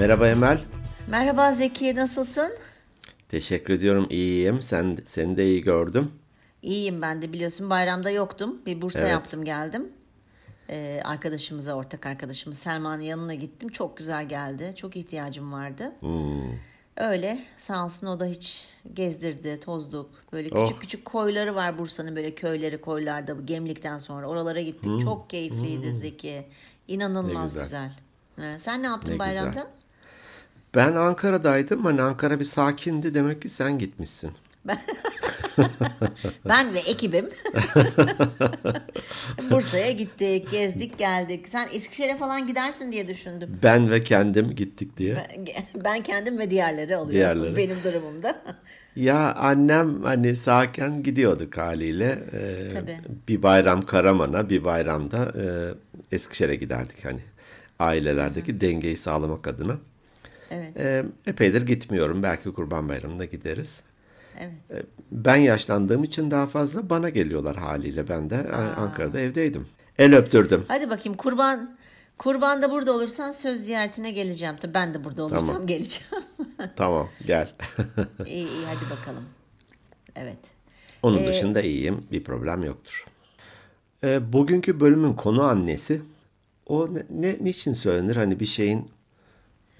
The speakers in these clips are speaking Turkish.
Merhaba Emel. Merhaba Zeki, nasılsın? Teşekkür ediyorum. İyiyim. Sen seni de iyi gördüm. İyiyim ben de biliyorsun bayramda yoktum. Bir Bursa Evet. yaptım geldim. Ee, arkadaşımıza, ortak arkadaşımız Selma'nın yanına gittim. Çok güzel geldi. Çok ihtiyacım vardı. Hmm. Öyle sağ olsun o da hiç gezdirdi, tozduk. Böyle küçük Oh. küçük koyları var Bursa'nın böyle köyleri koylarda bu Gemlik'ten sonra. Oralara gittik. Çok keyifliydi Zeki. İnanılmaz Hmm. Ne güzel. güzel. Ee, sen ne yaptın Ne bayramda? güzel. Ben Ankara'daydım. Hani Ankara bir sakindi. Demek ki sen gitmişsin. Ben ve ekibim Bursa'ya gittik, gezdik, geldik. Sen Eskişehir'e falan gidersin diye düşündüm. Ben ve kendim gittik diye. Ben, ben kendim ve diğerleri alıyorum Diğerleri. benim durumumda. Ya annem hani sağken gidiyorduk haliyle. Ee, Tabii. Bir bayram Karaman'a, bir bayramda e, Eskişehir'e giderdik hani. Ailelerdeki dengeyi sağlamak adına. Evet, Ee, epeydir gitmiyorum. Belki Kurban Bayramı'nda gideriz. evet. Ee, Ben yaşlandığım için daha fazla bana geliyorlar haliyle. Ben de e, Ankara'da evdeydim. El öptürdüm. Hadi bakayım kurban kurbanda burada olursan söz ziyaretine geleceğim. Tabii ben de burada olursam Tamam. geleceğim. Tamam gel. iyi iyi hadi bakalım. Evet. Onun dışında iyiyim. Bir problem yoktur. Ee, bugünkü bölümün konu annesi. O ne, ne niçin söylenir? Hani bir şeyin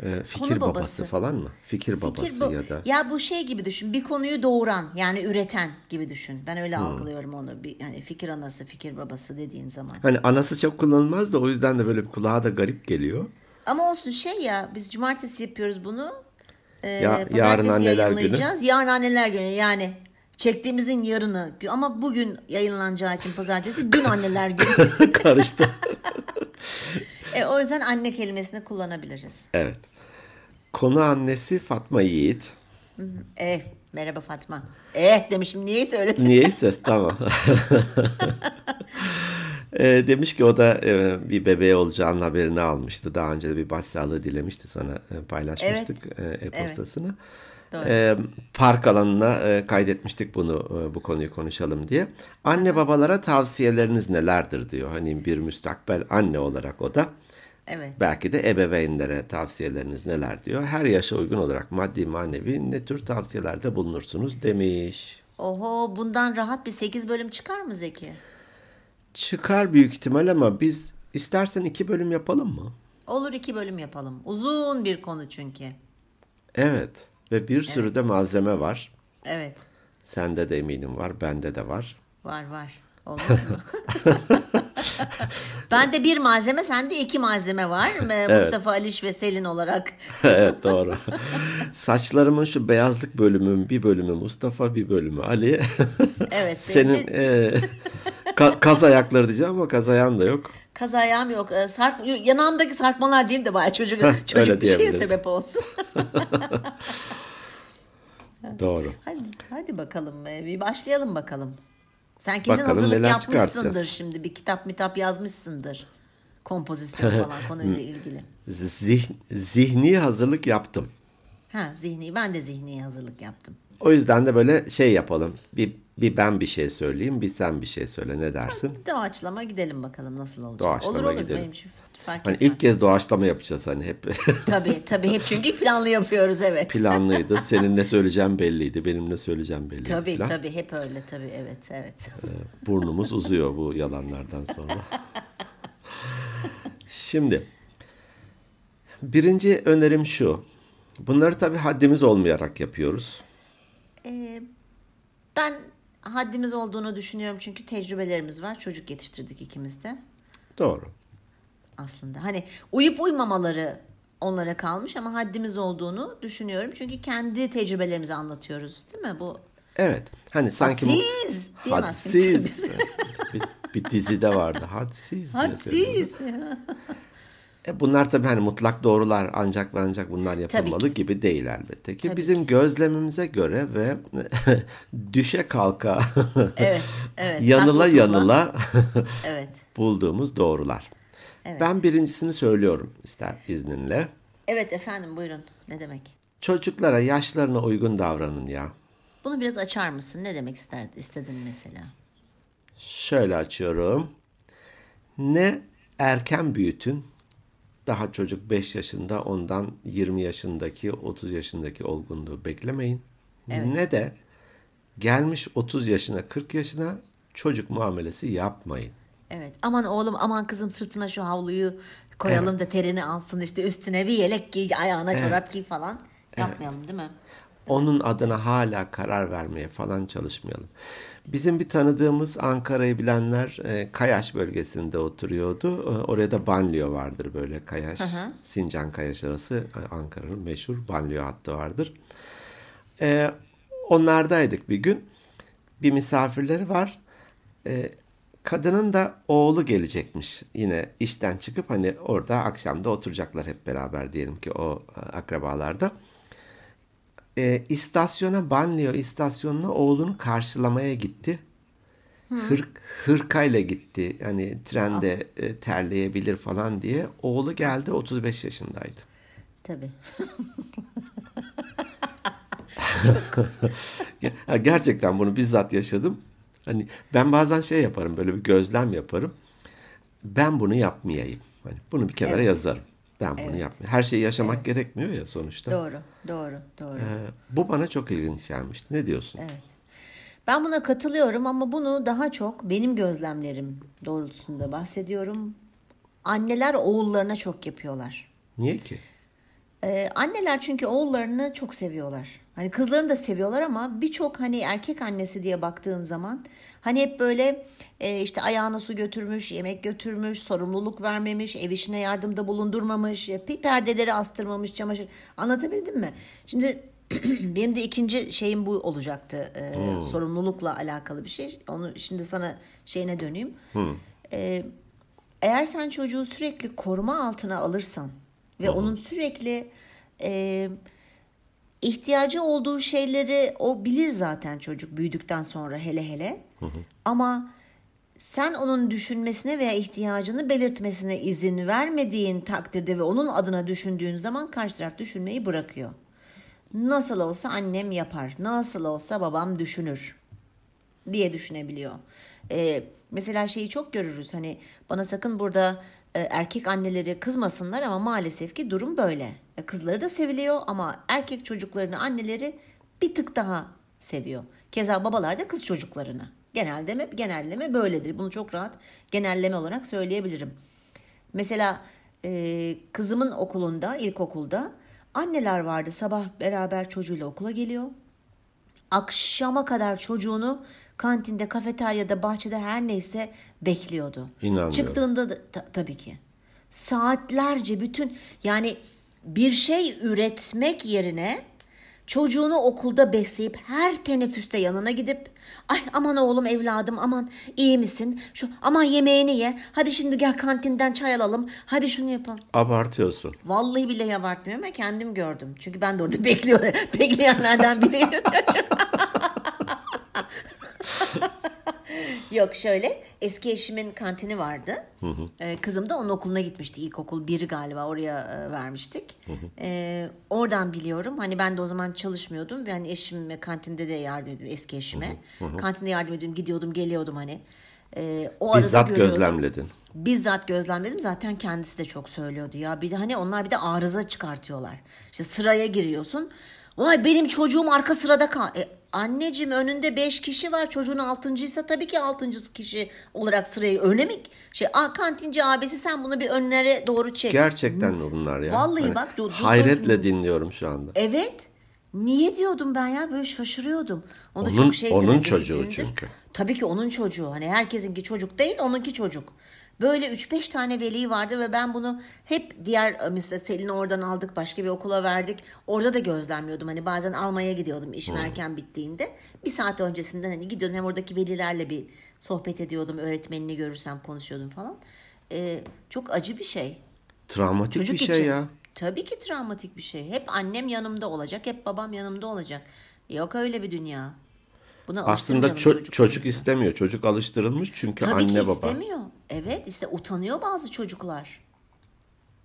e, fikir Konu babası. babası. falan mı? Fikir, babası Fikir bu- ya da ya bu şey gibi düşün. Bir konuyu doğuran yani üreten gibi düşün. Ben Hmm. öyle algılıyorum onu. Bir, yani fikir anası, fikir babası dediğin zaman. hani anası çok kullanılmaz da o yüzden de böyle kulağa da garip geliyor. Ama olsun şey ya biz cumartesi yapıyoruz bunu. Ee, Ya- yarın anneler günü. Yarın anneler günü yani çektiğimizin yarını ama bugün yayınlanacağı için pazartesi dün anneler günü. Karıştı. E, o yüzden anne kelimesini kullanabiliriz. evet. Konu annesi Fatma Yiğit. Eh merhaba Fatma. Eh demişim niye söyledin? Niyeyse tamam. E, demiş ki o da e, bir bebeği olacağının haberini almıştı. Daha önce de bir başsağlığı dilemişti sana e, paylaşmıştık e, e-postasını. Doğru. E, park alanına e, kaydetmiştik bunu e, bu konuyu konuşalım diye. Anne babalara tavsiyeleriniz nelerdir diyor. Hani bir müstakbel anne olarak o da. Evet. Belki de ebeveynlere tavsiyeleriniz neler diyor. Her yaşa uygun olarak maddi manevi ne tür tavsiyelerde bulunursunuz demiş. Oho bundan rahat bir 8 bölüm çıkar mı Zeki? Çıkar büyük ihtimal ama biz istersen iki bölüm yapalım mı? Olur iki bölüm yapalım. Uzun bir konu çünkü. Evet. Ve bir sürü de malzeme var. Evet. Sende de eminim var, bende de var. Var var. Olmaz mı? Bende bir malzeme, sende iki malzeme var. Ee, Mustafa Aliş ve Selin olarak. evet doğru. Saçlarımın şu beyazlık bölümün bir bölümü Mustafa, bir bölümü Ali. Evet. Senin Senin e, ka- kaz ayakları diyeceğim ama kaz ayağın da yok. kaz ayağım yok. Ee, Sark, yanağımdaki sarkmalar diyeyim de bari çocuk, çocuk bir şeye sebep olsun. Doğru. hadi, hadi bakalım. Bir başlayalım bakalım. Sen kesin Bakalım hazırlık neler yapmışsındır şimdi. Bir kitap mitap yazmışsındır. Kompozisyon falan konuyla ilgili. Zih- zihni hazırlık yaptım. Ha zihni. Ben de zihni hazırlık yaptım. O yüzden de böyle şey yapalım. Bir, bir ben bir şey söyleyeyim, bir sen bir şey söyle. Ne dersin? Doğaçlama gidelim bakalım nasıl olacak. Doğaçlama olur olur. gidelim. Benim fark Hani etmez. ilk kez doğaçlama yapacağız hani hep. Tabii tabii hep çünkü planlı yapıyoruz evet. planlıydı. Senin ne söyleyeceğim belliydi. Benim ne söyleyeceğim belliydi Tabii falan. tabii hep öyle tabii evet evet. Burnumuz uzuyor bu yalanlardan sonra. Şimdi birinci önerim şu. Bunları tabii haddimiz olmayarak yapıyoruz. Ee, ben haddimiz olduğunu düşünüyorum çünkü tecrübelerimiz var. Çocuk yetiştirdik ikimiz de Doğru. aslında. Hani uyup uymamaları onlara kalmış ama haddimiz olduğunu düşünüyorum. Çünkü kendi tecrübelerimizi anlatıyoruz değil mi? Bu Evet. Hani sanki bu- hadsiz diyemezsin. hadsiz. bir, bir dizide vardı. Hadsiz. Hadsiz. E bunlar tabii hani mutlak doğrular ancak ve ancak bunlar yapılmalı gibi değil elbette ki. Tabii Bizim gözlemimize göre ve düşe kalka Evet, evet. yanıla yanıla Evet. bulduğumuz doğrular. Evet. Ben birincisini söylüyorum ister izninle. Evet efendim buyurun. Ne demek? Çocuklara yaşlarına uygun davranın ya. Bunu biraz açar mısın? Ne demek ister, istedin mesela? Şöyle açıyorum. Ne erken büyütün, daha çocuk 5 yaşında ondan 20 yaşındaki 30 yaşındaki olgunluğu beklemeyin. Ne de gelmiş 30 yaşına 40 yaşına çocuk muamelesi yapmayın. Evet. Aman oğlum aman kızım sırtına şu havluyu koyalım da terini alsın işte üstüne bir yelek giy ayağına çorap giy falan. Yapmayalım değil mi? Onun adına hala karar vermeye falan çalışmayalım. Bizim bir tanıdığımız Ankara'yı bilenler e, Kayaş bölgesinde oturuyordu. E, oraya da banliyö vardır böyle Kayaş. Sincan Kayaş arası e, Ankara'nın meşhur banliyö hattı vardır. E, onlardaydık bir gün. Bir misafirleri var. E, kadının da oğlu gelecekmiş. Yine işten çıkıp hani orada akşamda oturacaklar hep beraber diyelim ki o e, akrabalarda e, istasyona banlıyor istasyonuna oğlunu karşılamaya gitti. Hır, hırkayla gitti. Yani trende e, terleyebilir falan diye. Oğlu geldi 35 yaşındaydı. Tabii. Gerçekten bunu bizzat yaşadım. Hani ben bazen şey yaparım böyle bir gözlem yaparım. Ben bunu yapmayayım. Hani bunu bir kenara Evet. yazarım. Ben bunu yapmayayım. Her şeyi yaşamak gerekmiyor ya sonuçta. Doğru, doğru, doğru. Ee, bu bana çok ilginç gelmişti. Ne diyorsun? Evet. Ben buna katılıyorum ama bunu daha çok benim gözlemlerim doğrultusunda bahsediyorum. Anneler oğullarına çok yapıyorlar. Niye ki? Ee, anneler çünkü oğullarını çok seviyorlar. Hani kızlarını da seviyorlar ama birçok hani erkek annesi diye baktığın zaman hani hep böyle e, işte ayağına su götürmüş, yemek götürmüş, sorumluluk vermemiş, ev işine yardımda bulundurmamış, e, perdeleri astırmamış, çamaşır. Anlatabildim mi? Şimdi benim de ikinci şeyim bu olacaktı. e, Sorumlulukla alakalı bir şey. Onu şimdi sana şeyine döneyim. E, eğer sen çocuğu sürekli koruma altına alırsan ve onun sürekli e, ihtiyacı olduğu şeyleri o bilir zaten çocuk büyüdükten sonra hele hele. Ama sen onun düşünmesine veya ihtiyacını belirtmesine izin vermediğin takdirde ve onun adına düşündüğün zaman karşı taraf düşünmeyi bırakıyor. Nasıl olsa annem yapar, nasıl olsa babam düşünür diye düşünebiliyor. Ee, mesela şeyi çok görürüz hani bana sakın burada erkek anneleri kızmasınlar ama maalesef ki durum böyle. E, kızları da seviliyor ama erkek çocuklarını anneleri bir tık daha seviyor. Keza babalar da kız çocuklarını. Genelde genelleme böyledir. Bunu çok rahat genelleme olarak söyleyebilirim. Mesela e, kızımın okulunda, ilkokulda anneler vardı. Sabah beraber çocuğuyla okula geliyor akşama kadar çocuğunu kantinde, kafeteryada, bahçede her neyse bekliyordu. İnanmıyorum. Çıktığında da ta- tabii ki saatlerce bütün yani bir şey üretmek yerine çocuğunu okulda besleyip her teneffüste yanına gidip ay aman oğlum evladım aman iyi misin? Şu aman yemeğini ye. Hadi şimdi gel kantinden çay alalım. Hadi şunu yapalım. Abartıyorsun. Vallahi billahi abartmıyorum ama kendim gördüm. Çünkü ben de orada bekliyor, bekleyenlerden biriydim. Yok şöyle eski eşimin kantini vardı. Ee, kızım da onun okuluna gitmişti. İlkokul biri galiba oraya e, vermiştik. Ee, oradan biliyorum. Hani ben de o zaman çalışmıyordum ve hani eşime kantinde de yardım ediyordum eski eşime. Kantinde yardım ediyordum, gidiyordum, geliyordum hani. Ee, o arada Bizzat gözlemledin. Bizzat gözlemledim zaten kendisi de çok söylüyordu ya. Bir de hani onlar bir de arıza çıkartıyorlar. İşte sıraya giriyorsun. Vay benim çocuğum arka sırada kal. E, anneciğim önünde beş kişi var. Çocuğun altıncıysa tabii ki altıncı kişi olarak sırayı öne mi? Şey, a, kantinci abisi sen bunu bir önlere doğru çek. Gerçekten mi bunlar ya? Hani Vallahi bak, du- du- hayretle dinliyorum şu anda. Evet. Niye diyordum ben ya böyle şaşırıyordum. O da Onun- çok onun hani çocuğu çünkü. Tabii ki onun çocuğu. Hani herkesinki çocuk değil, onunki çocuk. Böyle 3-5 tane veli vardı ve ben bunu hep diğer e, mesela Selin'i oradan aldık, başka bir okula verdik. Orada da gözlemliyordum. Hani bazen almaya gidiyordum işim erken bittiğinde. Bir saat öncesinden hani gidiyordum hem oradaki velilerle bir sohbet ediyordum. Öğretmenini görürsem konuşuyordum falan. Ee, çok acı bir şey. Travmatik Çocuk bir şey için. ya. Tabii ki travmatik bir şey. Hep annem yanımda olacak, hep babam yanımda olacak. Yok öyle bir dünya. Buna Aslında ço- çocuk istemiyor. Çocuk alıştırılmış çünkü Tabii anne ki baba. istemiyor. Evet işte utanıyor bazı çocuklar.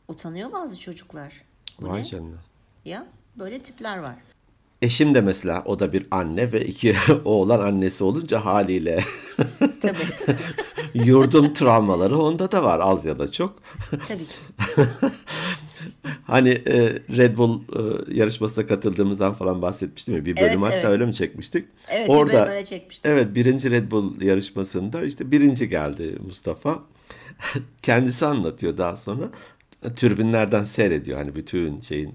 Utanıyor bazı çocuklar. Bu Vay ne? canına. Ya böyle tipler var. Eşim de mesela o da bir anne ve iki oğlan annesi olunca haliyle Tabii. yurdum travmaları onda da var az ya da çok. Tabii ki. Hani e, Red Bull e, yarışmasına katıldığımızdan falan bahsetmiştim ya. Bir bölüm Evet, hatta evet. öyle mi çekmiştik? Evet, bir bölüm öyle çekmiştik. Evet birinci Red Bull yarışmasında işte birinci geldi Mustafa. Kendisi anlatıyor daha sonra. Türbinlerden seyrediyor. Hani bütün şeyin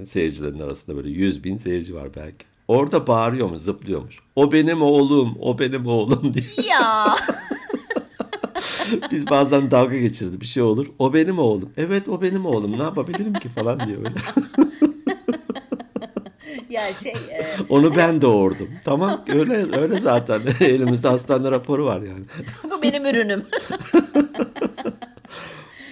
e, seyircilerin arasında böyle 100 bin seyirci var belki. Orada bağırıyormuş, zıplıyormuş. O benim oğlum, o benim oğlum diye. Ya. Biz bazen dalga geçirdi bir şey olur. O benim oğlum. Evet o benim oğlum. Ne yapabilirim ki falan diyor böyle. ya şey e, Onu ben doğurdum. Tamam öyle öyle zaten. Elimizde hastane raporu var yani. bu benim ürünüm.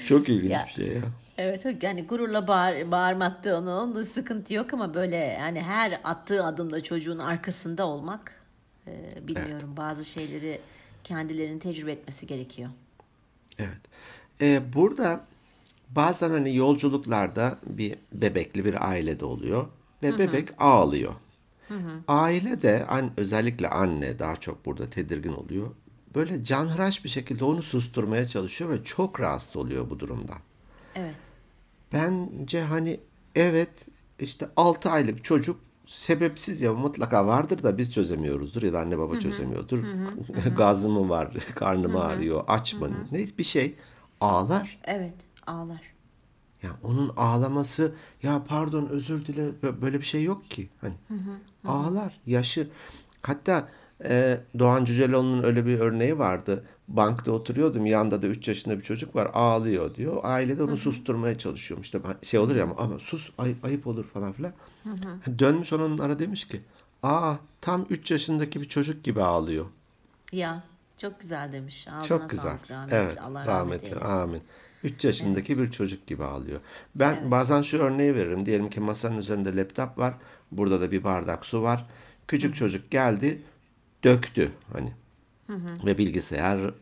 Çok ilginç Ya. bir şey ya. Evet yani gururla bağır, bağırmakta onun, onun sıkıntı yok ama böyle yani her attığı adımda çocuğun arkasında olmak e, bilmiyorum bazı şeyleri kendilerinin tecrübe etmesi gerekiyor. Evet. Ee, burada bazen hani yolculuklarda bir bebekli bir ailede oluyor ve bebek ağlıyor. Aile de an, özellikle anne daha çok burada tedirgin oluyor. Böyle canhıraş bir şekilde onu susturmaya çalışıyor ve çok rahatsız oluyor bu durumdan. Evet. Bence hani evet işte 6 aylık çocuk sebepsiz ya mutlaka vardır da biz çözemiyoruzdur ya da anne baba çözemiyordur. Gazı mı var, karnı mı ağrıyor, aç mı ne bir şey ağlar. Evet ağlar. Ya onun ağlaması ya pardon özür dile bö- böyle bir şey yok ki. Hani ağlar yaşı hatta e, Doğan Cüceloğlu'nun öyle bir örneği vardı. Bankta oturuyordum yanında da 3 yaşında bir çocuk var ağlıyor diyor. Aile de onu susturmaya çalışıyormuş. İşte şey olur ya ama, ama sus ay- ayıp olur falan filan. Dönmüş onun ara demiş ki aa tam 3 yaşındaki bir çocuk gibi ağlıyor. Ya çok güzel demiş. Ağzına Çok güzel. sağlık, rahmet. Evet, Allah rahmet rahmet eylesin. Amin. 3 yaşındaki bir çocuk gibi ağlıyor. Ben bazen şu örneği veririm. Diyelim ki masanın üzerinde laptop var. Burada da bir bardak su var. Küçük çocuk geldi, döktü hani. Ve bilgisayar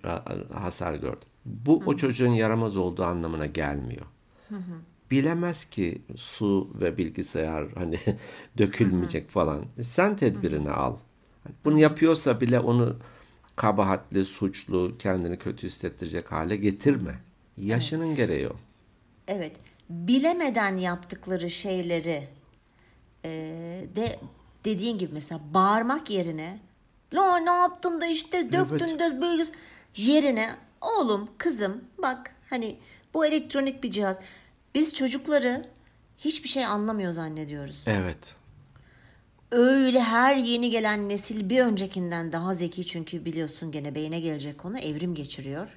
hasar gördü. Bu o çocuğun yaramaz olduğu anlamına gelmiyor. Bilemez ki su ve bilgisayar hani dökülmeyecek falan. Sen tedbirini al. Hani Bunu yapıyorsa bile onu kabahatli, suçlu, kendini kötü hissettirecek hale getirme. Yaşının gereği o. Evet. Bilemeden yaptıkları şeyleri e, de dediğin gibi mesela bağırmak yerine la ne yaptın da işte döktün de böyle yerine oğlum kızım bak hani bu elektronik bir cihaz. Biz çocukları hiçbir şey anlamıyor zannediyoruz. Evet. Öyle her yeni gelen nesil bir öncekinden daha zeki çünkü biliyorsun gene beyine gelecek konu evrim geçiriyor.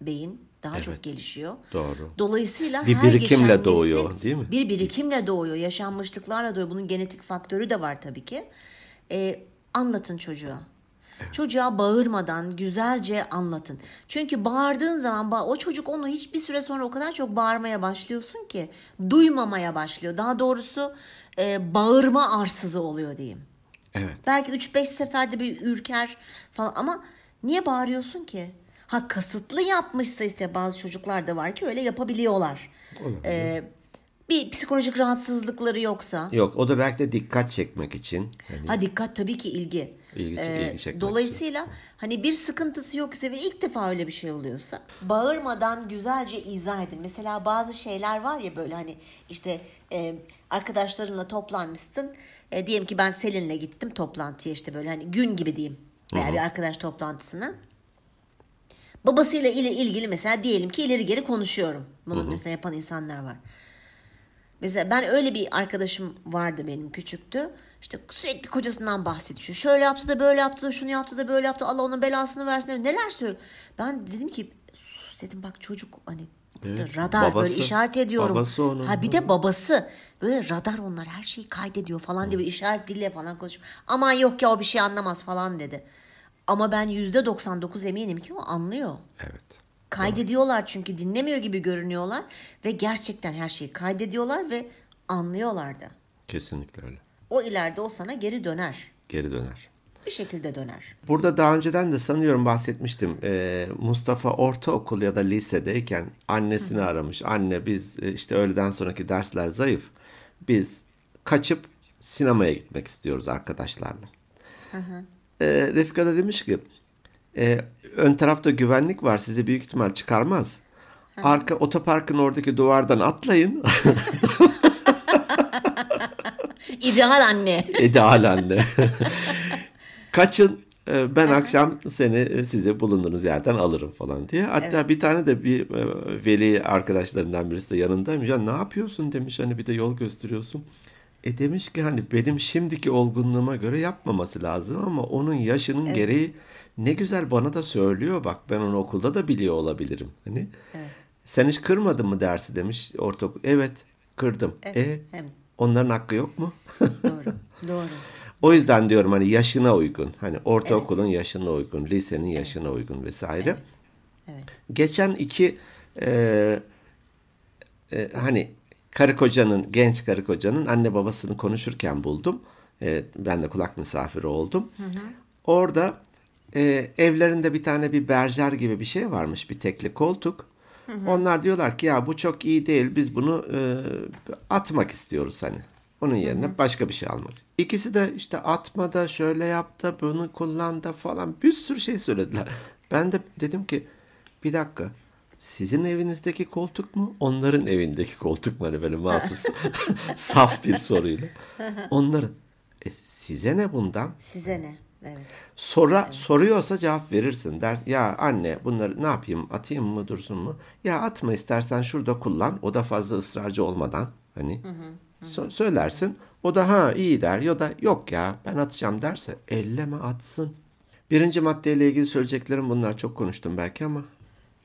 Beyin daha çok gelişiyor. Doğru. Dolayısıyla Bir her birikimle geçen nesil doğuyor, değil mi? Bir birikimle doğuyor, yaşanmışlıklarla doğuyor. Bunun genetik faktörü de var tabii ki. Ee, anlatın çocuğa. Çocuğa bağırmadan güzelce anlatın. Çünkü bağırdığın zaman o çocuk onu hiçbir süre sonra o kadar çok bağırmaya başlıyorsun ki duymamaya başlıyor. Daha doğrusu e, bağırma arsızı oluyor diyeyim. Evet. Belki 3-5 seferde bir ürker falan ama niye bağırıyorsun ki? Ha kasıtlı yapmışsa işte bazı çocuklar da var ki öyle yapabiliyorlar. Ee, bir psikolojik rahatsızlıkları yoksa. Yok o da belki de dikkat çekmek için. Hani Ha dikkat tabii ki ilgi. İlgi- Ee, ilgi çekmek dolayısıyla hani bir sıkıntısı yoksa ve ilk defa öyle bir şey oluyorsa bağırmadan güzelce izah edin. Mesela bazı şeyler var ya böyle hani işte e, arkadaşlarınla toplanmışsın. E, diyelim ki ben Selin'le gittim toplantıya işte böyle hani gün gibi diyeyim. Veya bir arkadaş toplantısına. Babasıyla ile ilgili mesela diyelim ki ileri geri konuşuyorum. Bunu mesela yapan insanlar var. Mesela ben öyle bir arkadaşım vardı benim küçüktü. İşte sürekli kocasından bahsediyor. Şöyle yaptı da böyle yaptı da şunu yaptı da böyle yaptı. Allah onun belasını versin. Neler söylüyor. Ben dedim ki sus dedim bak çocuk hani Evet, radar babası. böyle işaret ediyorum. Babası onun. Ha bir de babası böyle radar onlar her şeyi kaydediyor falan diye böyle işaret dille falan konuşuyor. Aman yok ya o bir şey anlamaz falan dedi. Ama ben yüzde 99 eminim ki o anlıyor. evet. Kaydediyorlar çünkü dinlemiyor gibi görünüyorlar ve gerçekten her şeyi kaydediyorlar ve anlıyorlar da. Kesinlikle öyle. O ileride o sana geri döner. Geri döner. Bir şekilde döner. Burada daha önceden de sanıyorum bahsetmiştim. Ee, Mustafa ortaokul ya da lisedeyken annesini aramış. Anne biz e, işte öğleden sonraki dersler zayıf. Biz kaçıp sinemaya gitmek istiyoruz arkadaşlarla. Ee, Refika da demiş ki e, ön tarafta güvenlik var sizi büyük ihtimal çıkarmaz. Arka otoparkın oradaki duvardan atlayın. İdeal anne. İdeal anne. Kaçın e, ben akşam seni e, sizi bulunduğunuz yerden alırım falan diye. Hatta bir tane de bir e, veli arkadaşlarından birisi de yanındaymış. Ya ne yapıyorsun demiş hani bir de yol gösteriyorsun. E demiş ki hani benim şimdiki olgunluğuma göre yapmaması lazım ama onun yaşının gereği ne güzel bana da söylüyor bak ben onu okulda da biliyor olabilirim. Hani sen hiç kırmadın mı dersi demiş ortaokul. Evet kırdım. E Hem onların hakkı yok mu? doğru. Doğru. O yüzden diyorum hani yaşına uygun. Hani ortaokulun yaşına uygun, lisenin yaşına uygun vesaire. Evet. Geçen iki e, e, hani karı kocanın, genç karı kocanın anne babasını konuşurken buldum. E, ben de kulak misafiri oldum. Orada e, evlerinde bir tane bir berjer gibi bir şey varmış. Bir tekli koltuk. Onlar diyorlar ki ya bu çok iyi değil. Biz bunu e, atmak istiyoruz hani. Onun yerine başka bir şey almak. İkisi de işte atma da şöyle yap da bunu kullan da falan bir sürü şey söylediler. Ben de dedim ki bir dakika sizin evinizdeki koltuk mu onların evindeki koltuk mu hani böyle mahsus saf bir soruyla. Onların. E, size ne bundan? Size ne? Evet. Sora, Soruyorsa cevap verirsin. Der, ya anne bunları ne yapayım atayım mı dursun mu? Ya atma istersen şurada kullan. O da fazla ısrarcı olmadan hani so- söylersin. O da ha iyi der ya da yok ya ben atacağım derse elleme atsın. Birinci maddeyle ilgili söyleyeceklerim bunlar. Çok konuştum belki ama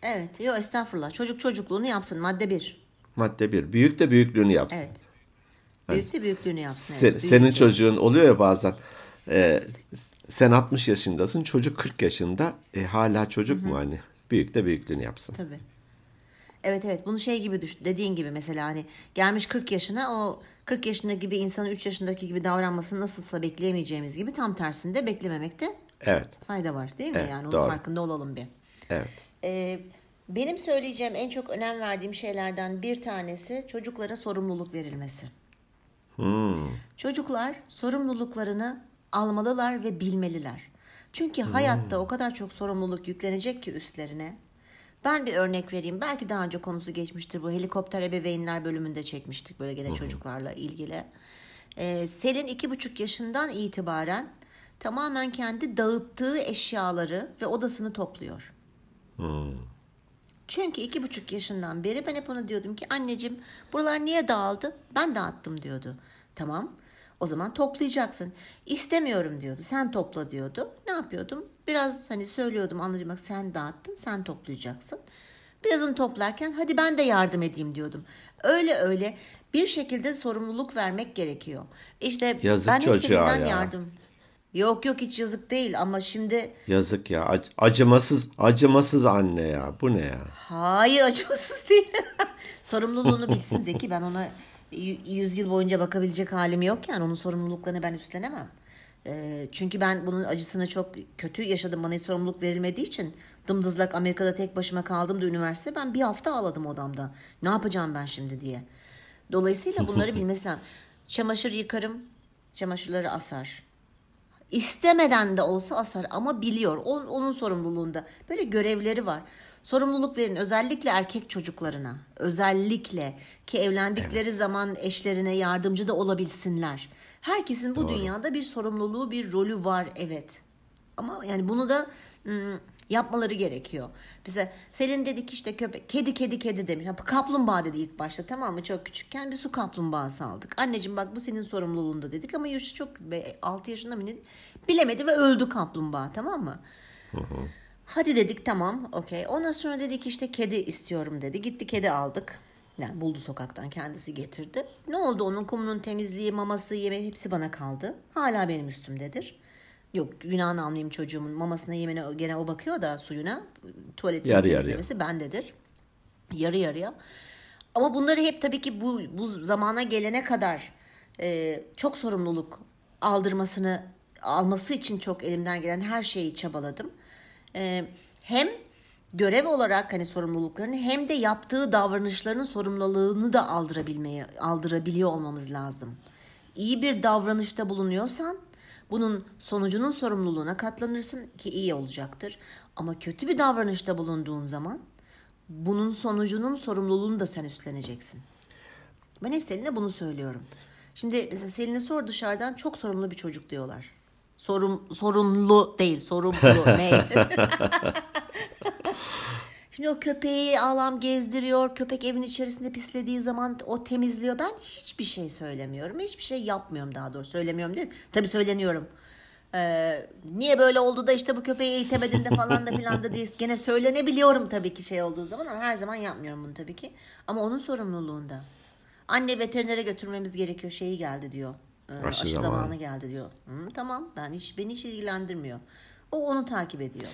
Evet. Yok estağfurullah. Çocuk çocukluğunu yapsın. Madde bir. madde bir. Büyük de büyüklüğünü yapsın. Evet. Büyük de büyüklüğünü yapsın. Se- evet. senin Büyük- çocuğun oluyor ya bazen. E, sen 60 yaşındasın, çocuk 40 yaşında. E, hala çocuk mu hani? Büyük de büyüklüğünü yapsın. Tabii. Evet evet bunu şey gibi düşün. Dediğin gibi mesela hani gelmiş 40 yaşına o 40 yaşındaki bir insanın 3 yaşındaki gibi davranmasını nasılsa bekleyemeyeceğimiz gibi tam tersinde beklememekte Evet, fayda var değil mi? Evet, yani onun doğru. farkında olalım bir. evet. Ee, benim söyleyeceğim en çok önem verdiğim şeylerden bir tanesi çocuklara sorumluluk verilmesi. Hmm. Çocuklar sorumluluklarını almalılar ve bilmeliler. Çünkü hayatta o kadar çok sorumluluk yüklenecek ki üstlerine. Ben bir örnek vereyim. Belki daha önce konusu geçmiştir. Bu helikopter ebeveynler bölümünde çekmiştik böyle gene çocuklarla ilgili. Ee, Selin iki buçuk yaşından itibaren tamamen kendi dağıttığı eşyaları ve odasını topluyor. Çünkü iki buçuk yaşından beri ben hep ona diyordum ki anneciğim buralar niye dağıldı? Ben dağıttım diyordu. Tamam o zaman toplayacaksın. İstemiyorum diyordu. Sen topla diyordu. Ne yapıyordum? Biraz hani söylüyordum anlayacağım bak sen dağıttın sen toplayacaksın. Birazını toplarken hadi ben de yardım edeyim diyordum. Öyle öyle bir şekilde sorumluluk vermek gerekiyor. İşte Yazık ben hep çocuğa Selin'den ya. yardım. Yok yok hiç yazık değil ama şimdi Yazık ya. ac- acımasız, acımasız anne ya. Bu ne ya? Hayır acımasız değil. Sorumluluğunu bilsin Zeki. Ben ona y- yüz yıl boyunca bakabilecek halim yok yani. Onun sorumluluklarını ben üstlenemem. Ee, çünkü ben bunun acısını çok kötü yaşadım. Bana hiç sorumluluk verilmediği için dımdızlak Amerika'da tek başıma kaldım da üniversite. Ben bir hafta ağladım odamda. Ne yapacağım ben şimdi diye. Dolayısıyla bunları bilmesi lazım. Çamaşır yıkarım, çamaşırları asar. İstemeden de olsa asar ama biliyor. On, onun sorumluluğunda. Böyle görevleri var. Sorumluluk verin özellikle erkek çocuklarına. Özellikle ki evlendikleri zaman eşlerine yardımcı da olabilsinler. Herkesin bu dünyada bir sorumluluğu, bir rolü var evet. Ama yani bunu da ım, yapmaları gerekiyor. Bize Selin dedi ki işte köpek, kedi kedi kedi demiş. Kaplumbağa dedi ilk başta tamam mı? Çok küçükken bir su kaplumbağası aldık. Anneciğim bak bu senin sorumluluğunda dedik ama yaşı çok 6 yaşında mı ne? Bilemedi ve öldü kaplumbağa tamam mı? Hadi dedik tamam okey. Ondan sonra dedik işte kedi istiyorum dedi. Gitti kedi aldık. Yani buldu sokaktan kendisi getirdi. Ne oldu onun kumunun temizliği, maması, yemeği hepsi bana kaldı. Hala benim üstümdedir. Yok günahını almayayım çocuğumun mamasına yemine gene o bakıyor da suyuna. Tuvaletini Yarı yarıya. temizlemesi bendedir. Yarı yarıya. Ama bunları hep tabii ki bu, bu zamana gelene kadar e, çok sorumluluk aldırmasını alması için çok elimden gelen her şeyi çabaladım. E, hem görev olarak hani sorumluluklarını hem de yaptığı davranışlarının sorumluluğunu da aldırabilmeye aldırabiliyor olmamız lazım. İyi bir davranışta bulunuyorsan bunun sonucunun sorumluluğuna katlanırsın ki iyi olacaktır. Ama kötü bir davranışta bulunduğun zaman bunun sonucunun sorumluluğunu da sen üstleneceksin. Ben hep Selin'e bunu söylüyorum. Şimdi mesela Selin'e sor dışarıdan çok sorumlu bir çocuk diyorlar. Sorum, sorumlu değil, sorumlu. ne? Şimdi o köpeği ağlam gezdiriyor. Köpek evin içerisinde pislediği zaman o temizliyor. Ben hiçbir şey söylemiyorum. Hiçbir şey yapmıyorum daha doğrusu. Söylemiyorum değil. Tabii söyleniyorum. Ee, niye böyle oldu da işte bu köpeği eğitemedin de falan da filan da diye gene söylenebiliyorum tabii ki şey olduğu zaman ama her zaman yapmıyorum bunu tabii ki. Ama onun sorumluluğunda. Anne veterinere götürmemiz gerekiyor şeyi geldi diyor. Ee, Aşı aşı, zamanı. zamanı. geldi diyor. Hı, tamam ben hiç beni hiç ilgilendirmiyor. O onu takip ediyor.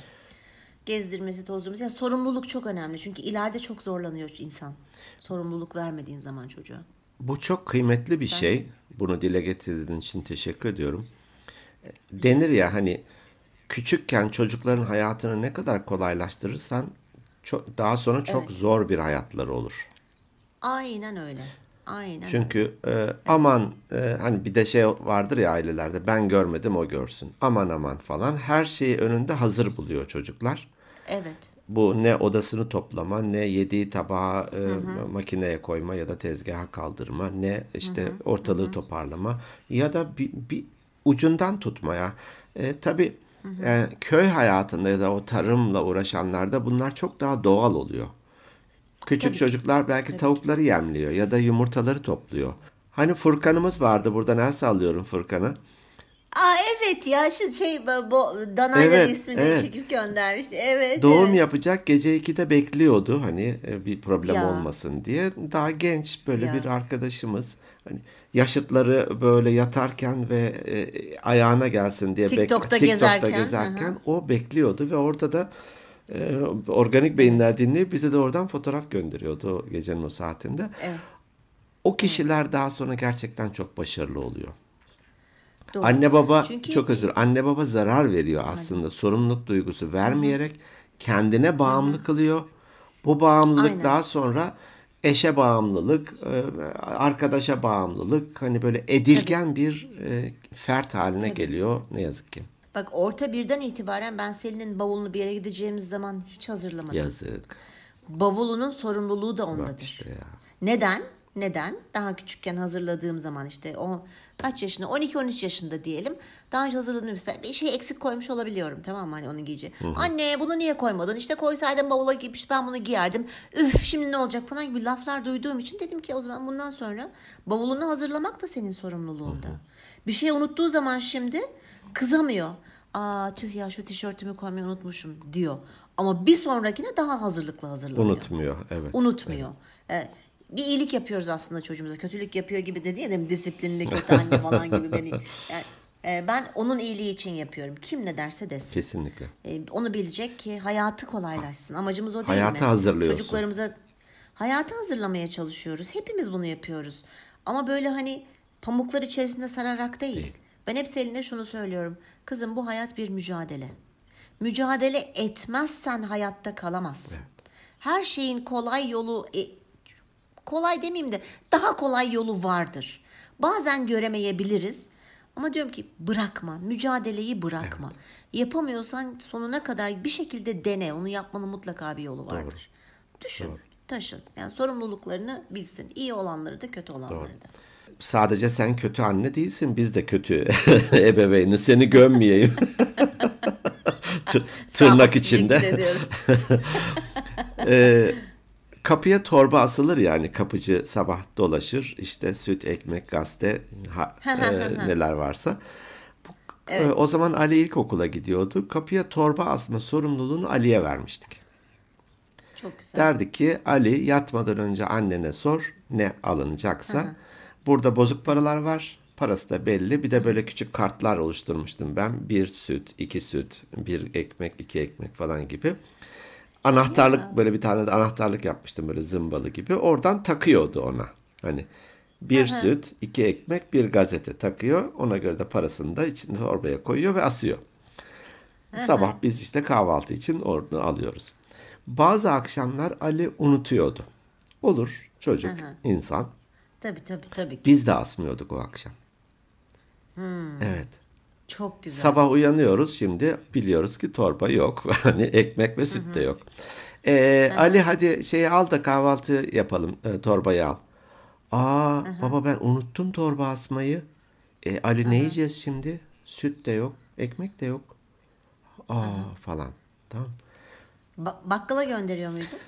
Gezdirmesi, tozdurması. Yani sorumluluk çok önemli. Çünkü ileride çok zorlanıyor insan. Sorumluluk vermediğin zaman çocuğa. Bu çok kıymetli bir şey. Bunu dile getirdiğin için teşekkür ediyorum. Denir ya hani küçükken çocukların hayatını ne kadar kolaylaştırırsan çok, daha sonra çok Evet. zor bir hayatları olur. Aynen öyle. Aynen. Çünkü e, aman e, hani bir de şey vardır ya ailelerde ben görmedim o görsün. Aman aman falan her şeyi önünde hazır buluyor çocuklar. Evet. Bu ne odasını toplama, ne yediği tabağı e, makineye koyma ya da tezgaha kaldırma, ne işte ortalığı toparlama ya da bir, bir ucundan tutmaya. E, tabii e, köy hayatında ya da o tarımla uğraşanlarda bunlar çok daha doğal oluyor. Küçük Tabii çocuklar belki tavukları yemliyor ya da yumurtaları topluyor. Hani Furkan'ımız vardı burada el sallıyorum Furkan'ı. Aa evet ya şu şey bu bu danayla Evet, ismini evet. çekip göndermişti. Evet. Doğum evet. yapacak gece 2'de bekliyordu hani e, bir problem Ya. olmasın diye. Daha genç böyle Ya. bir arkadaşımız hani yaşıtları böyle yatarken ve e, ayağına gelsin diye bek- TikTok'ta gezerken, gezerken o bekliyordu ve orada da e, organik beyinler dinleyip bize de oradan fotoğraf gönderiyordu o gecenin o saatinde. Evet. O kişiler daha sonra gerçekten çok başarılı oluyor. Doğru. Anne baba Çünkü- çok özür. Anne baba zarar veriyor aslında. Sorumluluk duygusu vermeyerek kendine bağımlı kılıyor. Bu bağımlılık Aynen. daha sonra eşe bağımlılık, e, arkadaşa bağımlılık, hani böyle edilgen bir e, fert haline geliyor ne yazık ki. Bak orta birden itibaren ben Selin'in bavulunu bir yere gideceğimiz zaman hiç hazırlamadım. Yazık. Bavulunun sorumluluğu da Bak ondadır. işte ya. Neden? Neden? Daha küçükken hazırladığım zaman işte o kaç yaşında 12-13 yaşında diyelim. Daha önce hazırladığım mesela bir şey eksik koymuş olabiliyorum tamam mı hani onun giyeceği. Anne bunu niye koymadın? İşte koysaydın bavula giyip ben bunu giyerdim. Üf şimdi ne olacak falan gibi laflar duyduğum için dedim ki o zaman bundan sonra bavulunu hazırlamak da senin sorumluluğunda. Bir şey unuttuğu zaman şimdi kızamıyor. Aa tüh ya şu tişörtümü koymayı unutmuşum diyor. Ama bir sonrakine daha hazırlıklı hazırlanıyor. Unutmuyor. Evet. Unutmuyor. Ee, bir iyilik yapıyoruz aslında çocuğumuza. Kötülük yapıyor gibi dedi ya mi? Disiplinli kötü anne falan gibi beni. Yani, e, ben onun iyiliği için yapıyorum. Kim ne derse desin. Kesinlikle. E, onu bilecek ki hayatı kolaylaşsın. Amacımız o değil Hayatı mi? hazırlıyorsun. Çocuklarımıza hayatı hazırlamaya çalışıyoruz. Hepimiz bunu yapıyoruz. Ama böyle hani pamuklar içerisinde sararak değil. Değil. Ben hep Selin'e şunu söylüyorum. Kızım bu hayat bir mücadele. Mücadele etmezsen hayatta kalamazsın. Her şeyin kolay yolu e, kolay demeyeyim de daha kolay yolu vardır. Bazen göremeyebiliriz. Ama diyorum ki bırakma, mücadeleyi bırakma. Yapamıyorsan sonuna kadar bir şekilde dene. Onu yapmanın mutlaka bir yolu vardır. Düşün, taşın. Yani sorumluluklarını bilsin. İyi olanları da kötü olanları da. Sadece sen kötü anne değilsin. Biz de kötü ebeveyni. Seni gömmeyeyim. Tırnak içinde. Ee, kapıya torba asılır yani kapıcı sabah dolaşır işte süt ekmek gazete ha- e, neler varsa. Bu- e, o zaman Ali ilkokula gidiyordu. Kapıya torba asma sorumluluğunu Ali'ye vermiştik. Çok güzel. Derdi ki Ali yatmadan önce annene sor ne alınacaksa. Burada bozuk paralar var. Parası da belli. Bir de böyle küçük kartlar oluşturmuştum ben. Bir süt, iki süt, bir ekmek, iki ekmek falan gibi. Anahtarlık böyle bir tane de anahtarlık yapmıştım böyle zımbalı gibi. Oradan takıyordu ona. Hani bir süt, iki ekmek, bir gazete takıyor. Ona göre de parasını da içinde torbaya koyuyor ve asıyor. Sabah biz işte kahvaltı için oradan alıyoruz. Bazı akşamlar Ali unutuyordu. Olur çocuk, insan. Tabii tabii tabii. ki. Biz de asmıyorduk o akşam. Evet. Çok güzel. Sabah uyanıyoruz şimdi biliyoruz ki torba yok. Hani ekmek ve süt de yok. Ee, Ali hadi şeyi al da kahvaltı yapalım. e, torbayı al. Aa baba ben unuttum torba asmayı. E, Ali ne yiyeceğiz şimdi? Süt de yok, ekmek de yok. Aa falan. Tamam. Ba- bakkala gönderiyor muydun?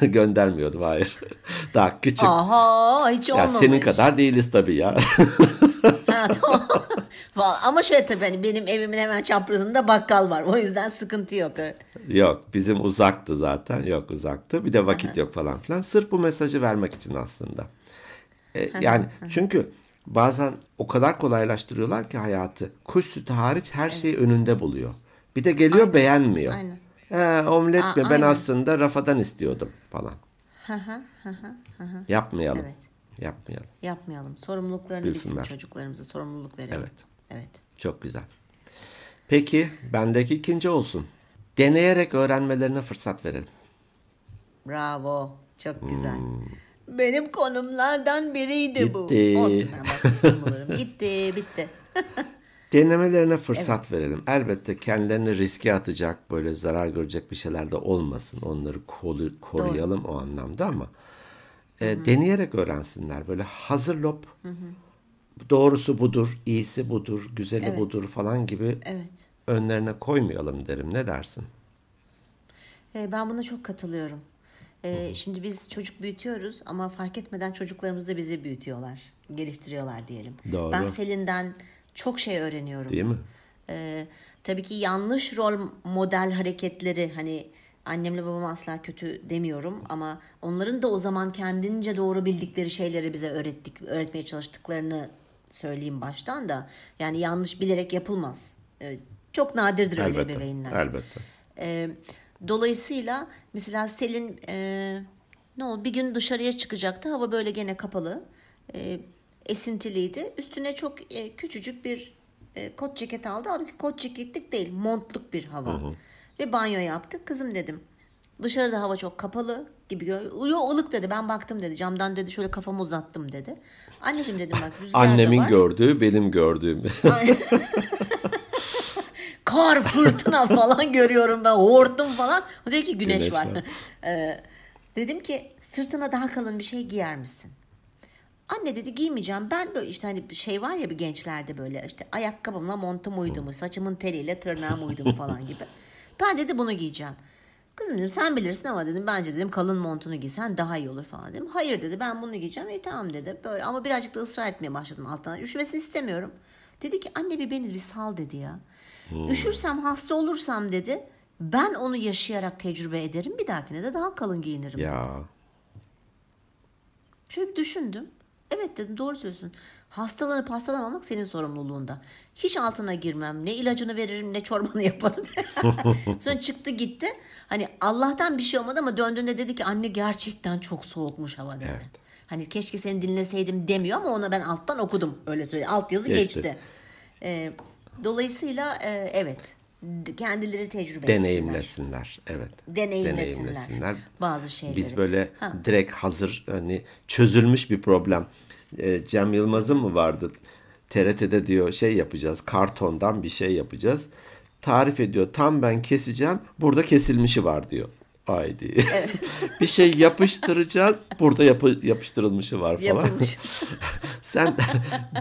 Göndermiyordum hayır. Daha küçük. Aha hiç ya olmamış. senin kadar değiliz tabii ya. Ha, tamam. Vallahi ama şöyle tabii hani benim evimin hemen çaprazında bakkal var. O yüzden sıkıntı yok. Yok bizim uzaktı zaten. Yok uzaktı. Bir de vakit yok falan filan. Sırf bu mesajı vermek için aslında. E, yani çünkü bazen o kadar kolaylaştırıyorlar ki hayatı. Kuş sütü hariç her şeyi önünde buluyor. Bir de geliyor beğenmiyor. aynen. He, omlet A- mi? Ben aynen. aslında rafadan istiyordum falan. Yapmayalım. Evet. Yapmayalım. Yapmayalım. Sorumluluklarını bilsin Bilsinler. çocuklarımıza. Sorumluluk verelim. Evet. Evet. Çok güzel. Peki bendeki ikinci olsun. Deneyerek öğrenmelerine fırsat verelim. Bravo. Çok güzel. Benim konumlardan biriydi bu. Hmm. Gitti. Olsun ben bulurum. Gitti, bitti. Denemelerine fırsat verelim. Elbette kendilerini riske atacak, böyle zarar görecek bir şeyler de olmasın. Onları koru- koruyalım o anlamda ama e, deneyerek öğrensinler. Böyle hazır lop, doğrusu budur, iyisi budur, güzeli Evet. budur falan gibi Evet. önlerine koymayalım derim. Ne dersin? Ee, Ben buna çok katılıyorum. Ee, şimdi biz çocuk büyütüyoruz ama fark etmeden çocuklarımız da bizi büyütüyorlar, geliştiriyorlar diyelim. Doğru. Ben Selin'den çok şey öğreniyorum. Değil mi? Ee, tabii ki yanlış rol model hareketleri hani annemle babama asla kötü demiyorum ama onların da o zaman kendince doğru bildikleri şeyleri bize öğrettik öğretmeye çalıştıklarını söyleyeyim baştan da yani yanlış bilerek yapılmaz. Çok nadirdir öyle Elbette. ebeveynler. Elbette. Ee, dolayısıyla mesela Selin e, ne oldu bir gün dışarıya çıkacaktı hava böyle gene kapalı e, esintiliydi üstüne çok e, küçücük bir e, kot ceket aldı halbuki kot ceketlik değil montluk bir hava ve banyo yaptık kızım dedim dışarıda hava çok kapalı gibi Yo ılık dedi ben baktım dedi camdan dedi şöyle kafamı uzattım dedi anneciğim dedim bak rüzgar da Annemin var. gördüğü benim gördüğüm. kar fırtına falan görüyorum ben hortum falan. O diyor ki güneş, Güneş var. var. Ee, dedim ki sırtına daha kalın bir şey giyer misin? Anne dedi giymeyeceğim. Ben böyle işte hani bir şey var ya bir gençlerde böyle işte ayakkabımla montum uydu mu, saçımın teliyle tırnağım uydu mu falan gibi. Ben dedi bunu giyeceğim. Kızım dedim sen bilirsin ama dedim bence dedim kalın montunu giysen daha iyi olur falan dedim. Hayır dedi ben bunu giyeceğim. E tamam dedi. Böyle ama birazcık da ısrar etmeye başladım alttan. Üşümesini istemiyorum. Dedi ki anne bir beni bir sal dedi ya. Üşürsem hasta olursam dedi. Ben onu yaşayarak tecrübe ederim. Bir dahakine de daha kalın giyinirim. ya Şöyle bir düşündüm. Evet dedim doğru söylüyorsun. Hastalanıp hastalamamak senin sorumluluğunda. Hiç altına girmem. Ne ilacını veririm ne çorbanı yaparım. Sonra çıktı gitti. Hani Allah'tan bir şey olmadı ama döndüğünde dedi ki anne gerçekten çok soğukmuş hava dedi. Evet. Hani keşke seni dinleseydim demiyor ama ona ben alttan okudum. Öyle söyle. Alt yazı Geçti. geçti. Ee, dolayısıyla e, evet. Kendileri tecrübe etsinler. deneyimlesinler. Evet. Deneyimlesinler bazı şeyleri. Biz böyle Ha. direkt hazır hani çözülmüş bir problem. Ee, Cem Yılmaz'ın mı vardı? TRT'de diyor şey yapacağız. Kartondan bir şey yapacağız. Tarif ediyor. Tam ben keseceğim. Burada kesilmişi var diyor. Haydi. bir şey yapıştıracağız. Burada yapı, yapıştırılmışı var falan. Yapılmış. Sen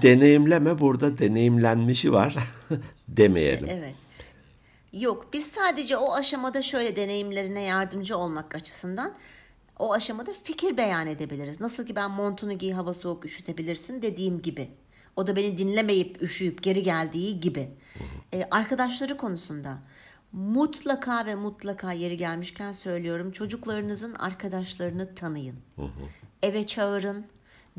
deneyimleme burada deneyimlenmişi var demeyelim. Evet. Yok biz sadece o aşamada şöyle deneyimlerine yardımcı olmak açısından o aşamada fikir beyan edebiliriz. Nasıl ki ben montunu giy hava soğuk üşütebilirsin dediğim gibi. O da beni dinlemeyip üşüyüp geri geldiği gibi. Ee, arkadaşları konusunda mutlaka ve mutlaka yeri gelmişken söylüyorum çocuklarınızın arkadaşlarını tanıyın. Eve çağırın,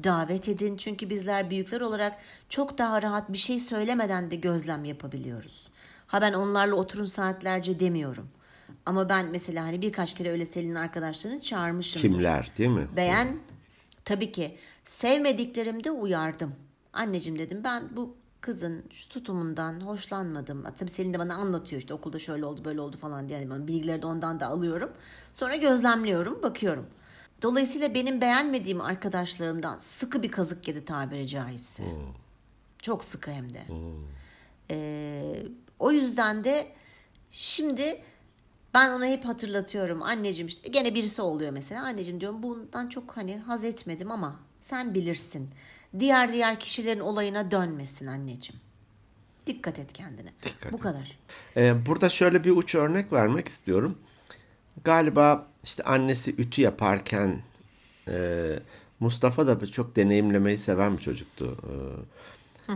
davet edin. Çünkü bizler büyükler olarak çok daha rahat bir şey söylemeden de gözlem yapabiliyoruz. Ha ben onlarla oturun saatlerce demiyorum. Ama ben mesela hani birkaç kere öyle Selin'in arkadaşlarını çağırmışımdır. Kimler değil mi? Beğen tabii ki sevmediklerimde uyardım. Anneciğim dedim ben bu kızın şu tutumundan hoşlanmadım. Tabii Selin de bana anlatıyor işte okulda şöyle oldu böyle oldu falan diye. Yani ben bilgileri de ondan da alıyorum. Sonra gözlemliyorum bakıyorum. Dolayısıyla benim beğenmediğim arkadaşlarımdan sıkı bir kazık yedi tabiri caizse. Çok sıkı hem de. E, Ee, o yüzden de şimdi Ben ona hep hatırlatıyorum. Anneciğim işte gene birisi oluyor mesela. Anneciğim diyorum bundan çok hani haz etmedim ama sen bilirsin. Diğer diğer kişilerin olayına dönmesin anneciğim. Dikkat et kendine. Dikkat Bu et. kadar. Ee, burada şöyle bir uç örnek vermek istiyorum. Galiba işte annesi ütü yaparken e, Mustafa da çok deneyimlemeyi seven bir çocuktu. Ee,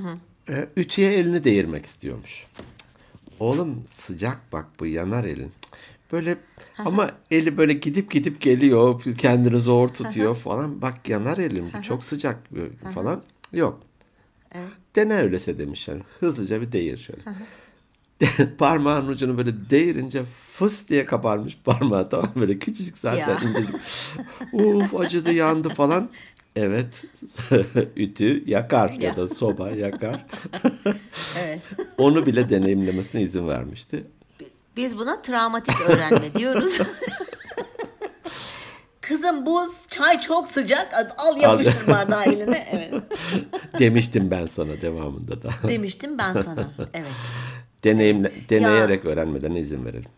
e, ütüye elini değirmek istiyormuş. Oğlum sıcak bak bu yanar elin. Böyle ama eli böyle gidip gidip geliyor kendini zor tutuyor falan. Bak yanar elim bu çok sıcak falan. Yok. Dene öylese demiş yani. Hızlıca bir değir şöyle. Parmağın ucunu böyle değirince fıs diye kabarmış parmağı tamam böyle küçücük zaten Ya. incecik. Uf acıdı yandı falan. Evet ütü yakar ya Ya. da soba yakar. Evet. Onu bile deneyimlemesine izin vermişti. Biz buna travmatik öğrenme diyoruz. Kızım bu çay çok sıcak. Al yapıştır bardağı eline. Evet. Demiştim ben sana devamında da. Demiştim ben sana. Evet. Deneyimle, deneyerek öğrenmeden izin verelim.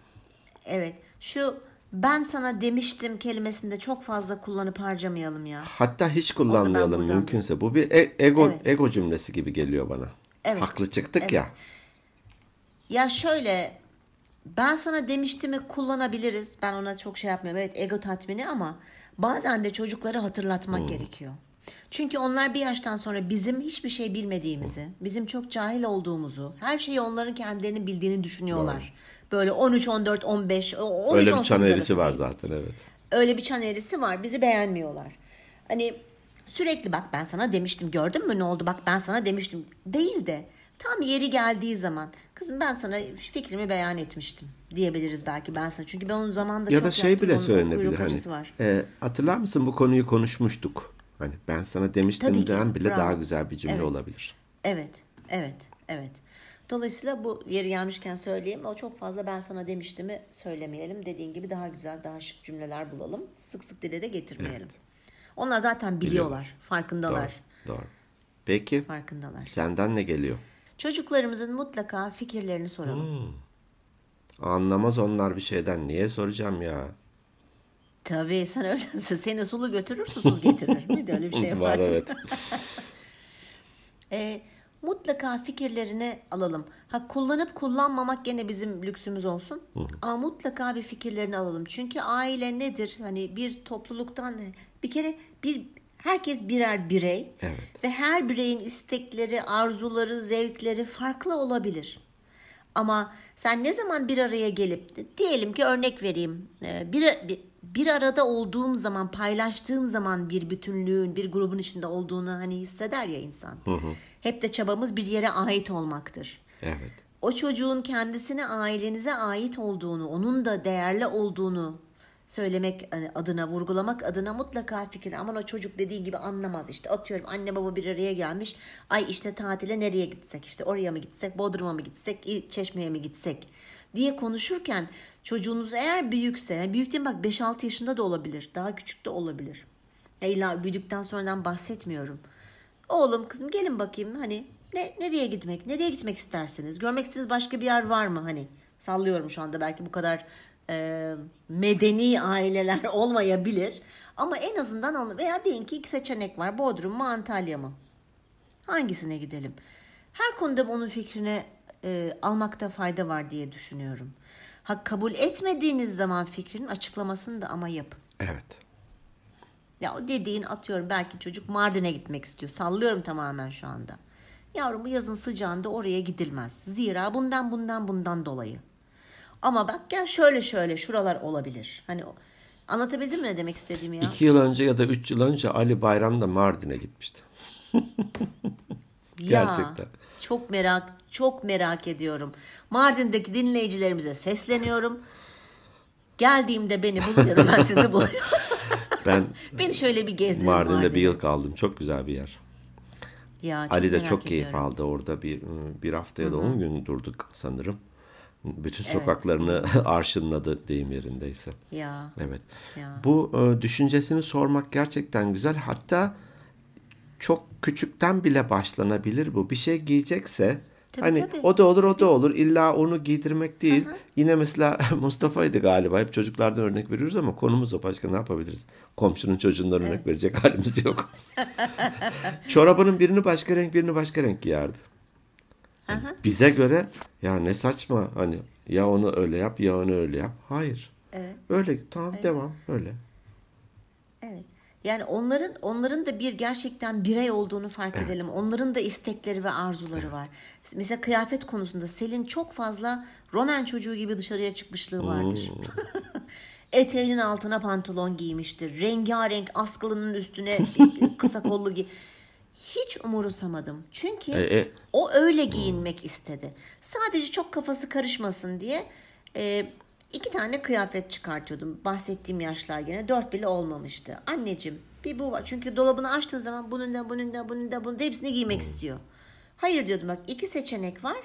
Evet. Şu ben sana demiştim kelimesini de çok fazla kullanıp harcamayalım ya. Hatta hiç kullanmayalım buradan- mümkünse. Bu bir e- ego Evet. ego cümlesi gibi geliyor bana. Evet. Haklı çıktık ya. Ya şöyle ben sana demiştimi kullanabiliriz. Ben ona çok şey yapmıyorum. Evet ego tatmini ama bazen de çocukları hatırlatmak gerekiyor. Çünkü onlar bir yaştan sonra bizim hiçbir şey bilmediğimizi, bizim çok cahil olduğumuzu, her şeyi onların kendilerinin bildiğini düşünüyorlar. Böyle 13, 14, 15, o- 13, Öyle bir 18 çan eğrisi arası var değil. zaten evet. Öyle bir çan eğrisi var. Bizi beğenmiyorlar. Hani sürekli bak ben sana demiştim gördün mü ne oldu bak ben sana demiştim değil de tam yeri geldiği zaman kızım ben sana fikrimi beyan etmiştim diyebiliriz belki ben sana. Çünkü ben onun zamanında Ya çok da şey yaptım. bile Onun söylenebilir kuyruk hani. acısı var. e, hatırlar mısın bu konuyu konuşmuştuk. Hani ben sana Tabii demiştim ki, den bile bravo. daha güzel bir cümle Evet. olabilir. Evet, evet, evet. Dolayısıyla bu yeri gelmişken söyleyeyim. O çok fazla ben sana demiştimi söylemeyelim. Dediğin gibi daha güzel, daha şık cümleler bulalım. Sık sık dile de getirmeyelim. Onlar zaten biliyorlar, farkındalar. Doğru. Doğru. Peki Farkındalar. senden ne geliyor? Çocuklarımızın mutlaka fikirlerini soralım. Anlamaz onlar bir şeyden. Niye soracağım ya? Tabii sen öylesin. Seni sulu götürür susuz getirir. Bir de öyle bir şey var. Var evet. E, mutlaka fikirlerini alalım. Ha kullanıp kullanmamak gene bizim lüksümüz olsun. Ama mutlaka bir fikirlerini alalım. Çünkü aile nedir? Hani bir topluluktan bir kere bir herkes birer birey Evet. ve her bireyin istekleri, arzuları, zevkleri farklı olabilir. Ama sen ne zaman bir araya gelip diyelim ki örnek vereyim e, bir, bir, bir arada olduğum zaman paylaştığın zaman bir bütünlüğün bir grubun içinde olduğunu hani hisseder ya insan. Hep de çabamız bir yere ait olmaktır. Evet. O çocuğun kendisine ailenize ait olduğunu, onun da değerli olduğunu söylemek hani, adına, vurgulamak adına mutlaka fikir. Aman o çocuk dediği gibi anlamaz işte. Atıyorum anne baba bir araya gelmiş. Ay işte tatile nereye gitsek? işte oraya mı gitsek? Bodrum'a mı gitsek? Çeşme'ye mi gitsek? Diye konuşurken çocuğunuz eğer büyükse, büyük değil bak 5-6 yaşında da olabilir. Daha küçük de olabilir. Ya illa büyüdükten sonradan bahsetmiyorum. Oğlum kızım gelin bakayım hani ne nereye gitmek? Nereye gitmek istersiniz? Görmek istediğiniz başka bir yer var mı hani? Sallıyorum şu anda belki bu kadar e, medeni aileler olmayabilir. Ama en azından onu veya deyin ki iki seçenek var. Bodrum mu Antalya mı? Hangisine gidelim? Her konuda onun fikrine e, almakta fayda var diye düşünüyorum. Ha kabul etmediğiniz zaman fikrinin açıklamasını da ama yapın. Evet. Ya o dediğin atıyorum belki çocuk Mardin'e gitmek istiyor. Sallıyorum tamamen şu anda. Yavrum bu yazın sıcağında oraya gidilmez. Zira bundan bundan bundan dolayı. Ama bak gel şöyle şöyle şuralar olabilir. Hani anlatabildim mi ne demek istediğimi ya? İki yıl önce ya da üç yıl önce Ali Bayram da Mardin'e gitmişti. Ya, Gerçekten. Çok merak çok merak ediyorum. Mardin'deki dinleyicilerimize sesleniyorum. Geldiğimde beni bulun ya da ben sizi bulayım. Ben beni şöyle bir gezdirin Mardin'de Mardin'e. bir yıl kaldım. Çok güzel bir yer. Ya, çok Ali de çok keyif ediyorum. aldı. Orada bir bir haftaya da 10 gün durduk sanırım. Bütün sokaklarını arşınladı deyim yerindeyse. Ya. Evet. Ya. Bu e, düşüncesini sormak gerçekten güzel. Hatta çok küçükten bile başlanabilir bu. Bir şey giyecekse Tabii, hani tabii. o da olur o da olur. İlla onu giydirmek değil. Yine mesela Mustafa'ydı galiba. Hep çocuklardan örnek veriyoruz ama konumuz o. Başka ne yapabiliriz? Komşunun çocuğundan örnek verecek halimiz yok. Çorabının birini başka renk birini başka renk giyerdi. Bize göre ya ne saçma hani ya onu öyle yap ya onu öyle yap. Hayır. Evet. Öyle tamam devam öyle. Evet. Yani onların onların da bir gerçekten birey olduğunu fark edelim. Onların da istekleri ve arzuları var. Mesela kıyafet konusunda Selin çok fazla Roman çocuğu gibi dışarıya çıkmışlığı vardır. Eteğinin altına pantolon giymiştir. Rengarenk askılının üstüne kısa kollu giy. Hiç umursamadım. Çünkü E, e. o öyle giyinmek istedi. Sadece çok kafası karışmasın diye e, iki tane kıyafet çıkartıyordum. Bahsettiğim yaşlar gene dört bile olmamıştı. Anneciğim bir bu var. Çünkü dolabını açtığın zaman bunun da bunun da bunun da bunun da hepsini giymek istiyor. Hayır diyordum bak iki seçenek var.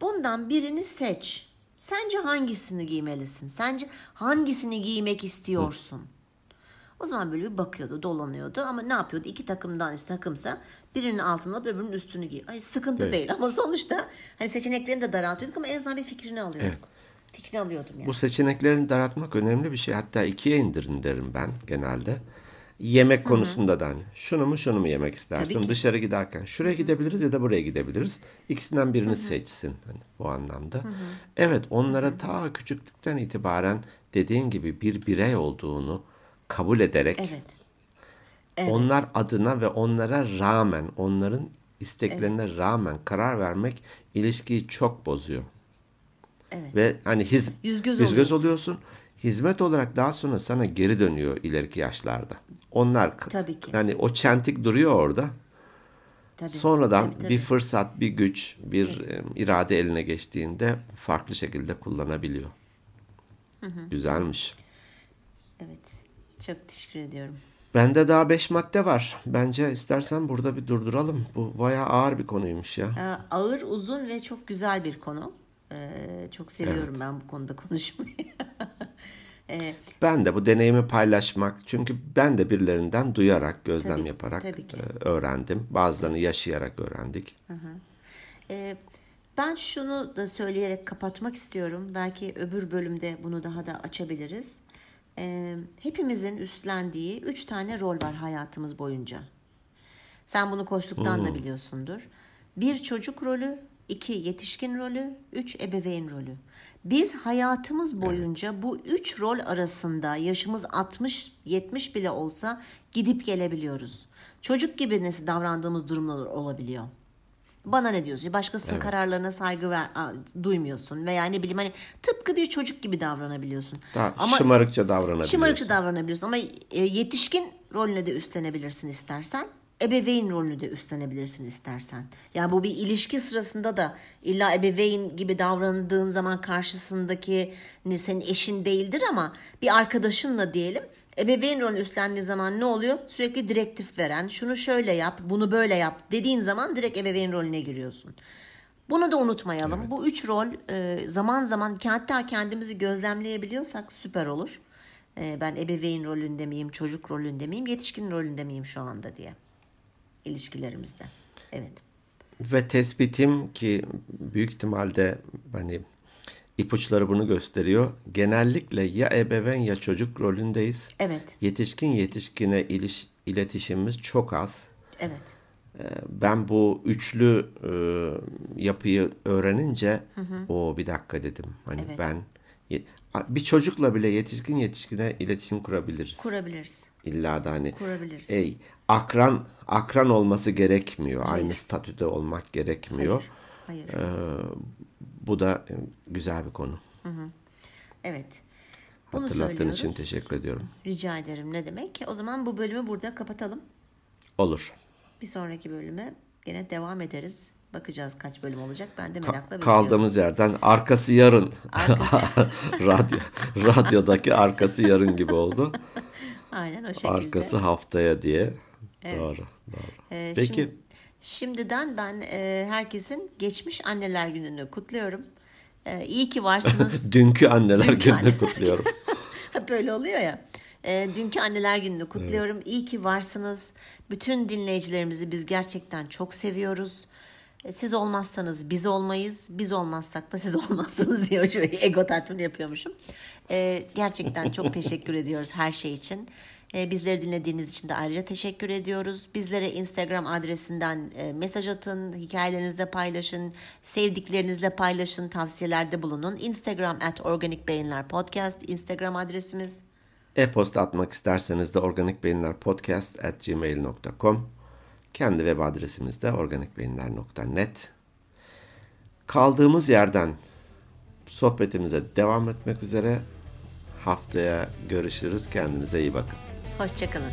Bundan birini seç. Sence hangisini giymelisin? Sence hangisini giymek istiyorsun? O zaman böyle bir bakıyordu, dolanıyordu ama ne yapıyordu? İki takımdan işte takımsa birinin altını alıp öbürünün üstünü giy. Ay sıkıntı Evet. değil ama sonuçta hani seçeneklerini de daraltıyorduk ama en azından bir fikrini alıyorduk. Evet. Fikrini alıyordum yani. Bu seçeneklerini daraltmak önemli bir şey. Hatta ikiye indirin derim ben genelde. Yemek konusunda da hani şunu mu şunu mu yemek istersin dışarı giderken şuraya gidebiliriz ya da buraya gidebiliriz. İkisinden birini seçsin hani bu anlamda. Evet onlara ta küçüklükten itibaren dediğin gibi bir birey olduğunu kabul ederek Evet. Evet. onlar adına ve onlara rağmen onların isteklerine rağmen karar vermek ilişkiyi çok bozuyor. Evet. Ve hani hiz, Yüz göz yüz göz oluyorsun. oluyorsun. Hizmet olarak daha sonra sana geri dönüyor ileriki yaşlarda. Onlar Tabii ki. yani o çentik duruyor orada. Tabii. Sonradan Tabii, tabii. bir fırsat, bir güç, bir e, irade eline geçtiğinde farklı şekilde kullanabiliyor. Güzelmiş. Evet. Çok teşekkür ediyorum. Bende daha beş madde var. Bence istersen burada bir durduralım. Bu bayağı ağır bir konuymuş ya. Ee, ağır, uzun ve çok güzel bir konu. Ee, çok seviyorum ben bu konuda konuşmayı. Ee, Ben de bu deneyimi paylaşmak çünkü ben de birilerinden duyarak, gözlem Tabii, yaparak tabii ki. e, öğrendim. Bazılarını yaşayarak öğrendik. Ee, ben şunu da söyleyerek kapatmak istiyorum. Belki öbür bölümde bunu daha da açabiliriz. Ee, hepimizin üstlendiği üç tane rol var hayatımız boyunca. Sen bunu koçluktan da biliyorsundur. Bir çocuk rolü, iki yetişkin rolü, üç ebeveyn rolü. Biz hayatımız boyunca bu üç rol arasında yaşımız 60-70 bile olsa gidip gelebiliyoruz. Çocuk gibi nasıl davrandığımız durumlar olabiliyor. Bana ne diyorsun? Başkasının kararlarına saygı ver, a, duymuyorsun veya ne bileyim hani tıpkı bir çocuk gibi davranabiliyorsun. Daha Ama şımarıkça davranabiliyorsun. Şımarıkça davranabiliyorsun ama e, yetişkin rolüne de üstlenebilirsin istersen. Ebeveyn rolünü de üstlenebilirsin istersen. Yani bu bir ilişki sırasında da illa ebeveyn gibi davrandığın zaman karşısındaki ne senin eşin değildir ama bir arkadaşınla diyelim ebeveyn rolünü üstlendiği zaman ne oluyor? Sürekli direktif veren, şunu şöyle yap, bunu böyle yap dediğin zaman direkt ebeveyn rolüne giriyorsun. Bunu da unutmayalım. Bu üç rol e, zaman zaman hatta kendimizi gözlemleyebiliyorsak süper olur. E, ben ebeveyn rolünde miyim, çocuk rolünde miyim, yetişkin rolünde miyim şu anda diye ilişkilerimizde. Evet. Ve tespitim ki büyük ihtimalde hani ipuçları bunu gösteriyor. Genellikle ya ebeveyn ya çocuk rolündeyiz. Evet. Yetişkin yetişkine iliş, iletişimimiz çok az. Evet. Ee, Ben bu üçlü e, yapıyı öğrenince o bir dakika dedim. Hani Evet. ben bir çocukla bile yetişkin yetişkine iletişim kurabiliriz. Kurabiliriz. İlla da hani Kurabiliriz. ey akran akran olması gerekmiyor. Aynı statüde olmak gerekmiyor. Hayır. Ee, bu da e, güzel bir konu. Evet. Bunu Hatırlattığın söylüyoruz. için teşekkür ediyorum. Rica ederim ne demek. O zaman bu bölümü burada kapatalım. Olur. Bir sonraki bölüme gene devam ederiz. Bakacağız kaç bölüm olacak. Ben de Ka- merakla bekliyorum. kaldığımız yerden arkası yarın. Radyo radyodaki arkası yarın gibi oldu. Aynen o şekilde. Arkası haftaya diye. Doğru. Doğru. Ee, Peki. şimdi- şimdiden ben e, herkesin geçmiş anneler gününü kutluyorum. E, iyi ki varsınız. Dünkü anneler Dünkü gününü anne- kutluyorum. Böyle oluyor ya. E, dünkü anneler gününü kutluyorum. İyi ki varsınız. Bütün dinleyicilerimizi biz gerçekten çok seviyoruz. E, Siz olmazsanız biz olmayız, biz olmazsak da siz olmazsınız diyor. Şöyle ego tatmin yapıyormuşum. E, gerçekten çok teşekkür ediyoruz her şey için. E, bizleri dinlediğiniz için de ayrıca teşekkür ediyoruz. Bizlere Instagram adresinden e, mesaj atın, hikayelerinizle paylaşın, sevdiklerinizle paylaşın, tavsiyelerde bulunun. Instagram at Organik Beyinler Podcast Instagram adresimiz. E-posta atmak isterseniz de organikbeyinlerpodcast@gmail.com. Kendi web adresimiz de organikbeyinler.net. Kaldığımız yerden sohbetimize devam etmek üzere. Haftaya görüşürüz. Kendinize iyi bakın. Hoşçakalın.